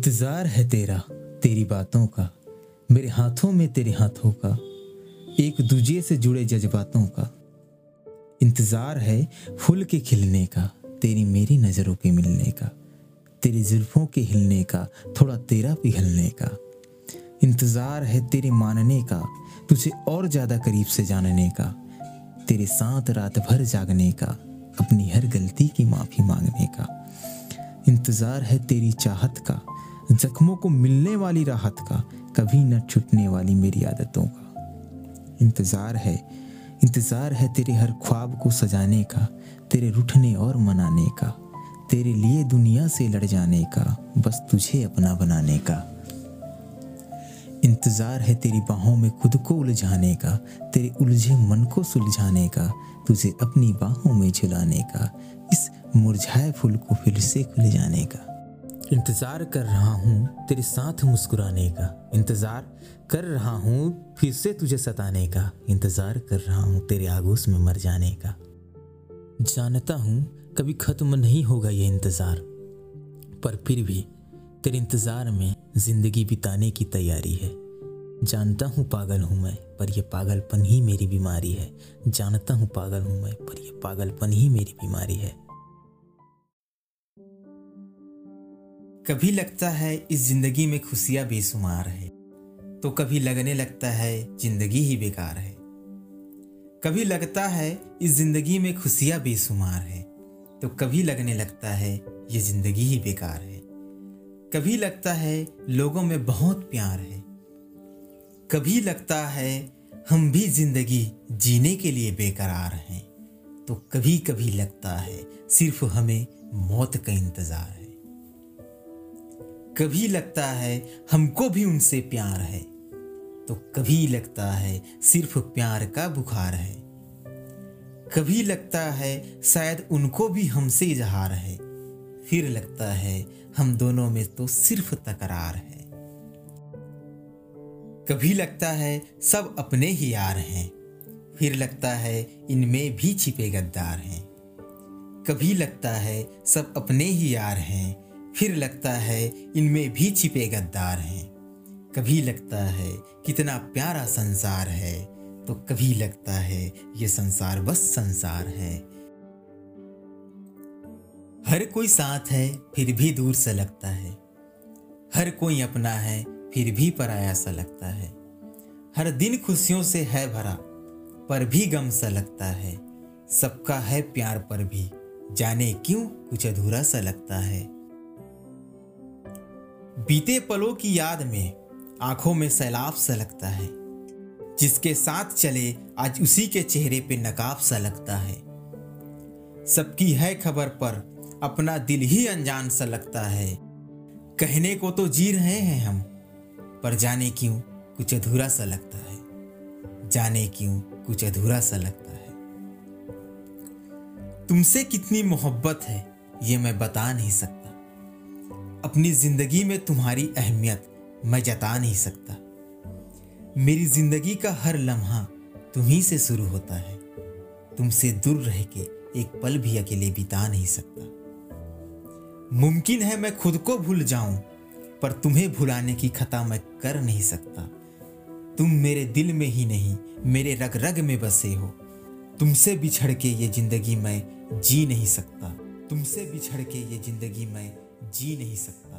इंतज़ार है तेरा, तेरी बातों का, मेरे हाथों में तेरे हाथों का, एक दूजे से जुड़े जज्बातों का। इंतज़ार है फूल के खिलने का, तेरी मेरी नज़रों के मिलने का, तेरी जुल्फ़ों के हिलने का, थोड़ा तेरा पिघलने का। इंतज़ार है तेरे मानने का, तुझे और ज़्यादा करीब से जानने का, तेरे साथ रात भर जागने का, अपनी हर गलती की माफ़ी मांगने का। इंतज़ार है तेरी चाहत का जख्मों को मिलने वाली राहत का, कभी न छुटने वाली मेरी आदतों का। इंतज़ार है इंतज़ार है तेरे हर ख्वाब को सजाने का, तेरे रुठने और मनाने का, तेरे लिए दुनिया से लड़ जाने का, बस तुझे अपना बनाने का। इंतज़ार है तेरी बाहों में खुद को उलझाने का, तेरे उलझे मन को सुलझाने का, तुझे अपनी बाहों में झुलाने का, इस मुरझाए फूल को फिर से खुल जाने का। इंतज़ार कर रहा हूँ तेरे साथ मुस्कुराने का। इंतज़ार कर रहा हूँ, फिर से तुझे सताने का। इंतज़ार कर रहा हूँ तेरे आगोश में मर जाने का। जानता हूँ कभी ख़त्म नहीं होगा ये इंतज़ार, पर फिर भी तेरे इंतज़ार में ज़िंदगी बिताने की तैयारी है। जानता हूँ पागल हूँ मैं, पर यह पागलपन ही मेरी बीमारी है। जानता हूँ पागल हूँ मैं, पर यह पागलपन ही मेरी बीमारी है। कभी लगता है इस ज़िंदगी में खुशियाँ बेशुमार है तो कभी लगने लगता है ज़िंदगी ही बेकार है। कभी लगता है इस ज़िंदगी में खुशियाँ बेशुमार है तो कभी लगने लगता है ये ज़िंदगी ही बेकार है। कभी लगता है लोगों में बहुत प्यार है, कभी लगता है हम भी ज़िंदगी जीने के लिए बेकरार हैं तो कभी कभी लगता है सिर्फ़ हमें मौत का इंतज़ार है। कभी लगता है हमको भी उनसे प्यार है। तो कभी लगता है सिर्फ़ प्यार का बुखार है। कभी लगता है शायद उनको भी हमसे इजहार है। फिर लगता है हम दोनों में तो सिर्फ़ तकरार है। कभी लगता है सब अपने ही यार हैं। फिर लगता है इनमें भी छिपे गद्दार हैं। कभी लगता है सब अपने ही यार हैं। फिर लगता है इनमें भी छिपे गद्दार हैं। कभी लगता है कितना प्यारा संसार है तो कभी लगता है ये संसार बस संसार है। हर कोई साथ है, फिर भी दूर सा लगता है। हर कोई अपना है, फिर भी पराया सा लगता है। हर दिन खुशियों से है भरा, पर भी गम सा लगता है। सबका है प्यार पर भी, जाने क्यों कुछ अधूरा सा लगता है। बीते पलों की याद में आँखों में सैलाब सा लगता है। जिसके साथ चले, आज उसी के चेहरे पे नकाब सा लगता है। सबकी है खबर पर अपना दिल ही अनजान सा लगता है। कहने को तो जी रहे हैं हम, पर जाने क्यों कुछ अधूरा सा लगता है। जाने क्यों कुछ अधूरा सा लगता है। तुमसे कितनी मोहब्बत है, ये मैं बता नहीं सकता। अपनी ज़िंदगी में तुम्हारी अहमियत मैं जता नहीं सकता। मेरी ज़िंदगी का हर लम्हा तुम्ही से शुरू होता है। तुमसे दूर रह के एक पल भी अकेले बिता नहीं सकता। मुमकिन है मैं खुद को भूल जाऊँ, पर तुम्हें भुलाने की खता मैं कर नहीं सकता। तुम मेरे दिल में ही नहीं, मेरे रग रग में बसे हो। तुमसे बिछड़ के ये ज़िंदगी मैं जी नहीं सकता। तुमसे बिछड़ के ये ज़िंदगी मैं जी नहीं सकता।